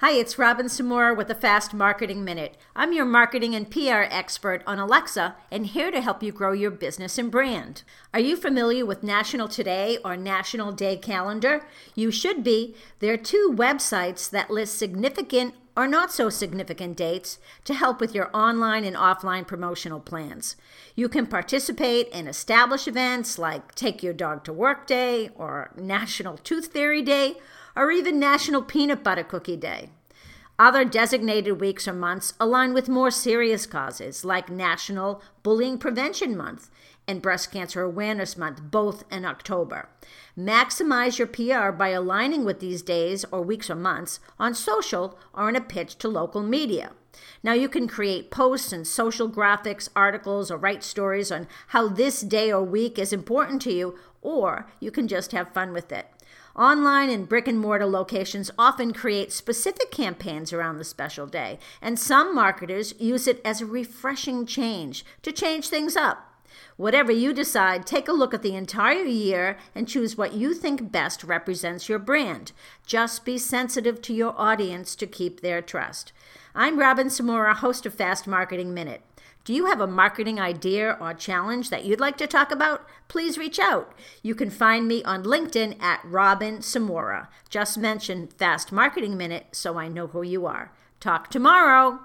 Hi, it's Robin Samora with the Fast Marketing Minute. I'm your marketing and PR expert on Alexa and here to help you grow your business and brand. Are you familiar with National Today or National Day Calendar? You should be. There are two websites that list significant or not so significant dates to help with your online and offline promotional plans. You can participate in established events like Take Your Dog to Work Day or National Tooth Fairy Day or even National Peanut Butter Cookie Day. Other designated weeks or months align with more serious causes like National Bullying Prevention Month and Breast Cancer Awareness Month, both in October. Maximize your PR by aligning with these days or weeks or months on social or in a pitch to local media. Now, you can create posts and social graphics, articles, or write stories on how this day or week is important to you, or you can just have fun with it. Online and brick and mortar locations often create specific campaigns around the special day, and some marketers use it as a refreshing change to change things up. Whatever you decide, take a look at the entire year and choose what you think best represents your brand. Just be sensitive to your audience to keep their trust. I'm Robin Samora, host of Fast Marketing Minute. Do you have a marketing idea or challenge that you'd like to talk about? Please reach out. You can find me on LinkedIn at Robin Samora. Just mention Fast Marketing Minute so I know who you are. Talk tomorrow.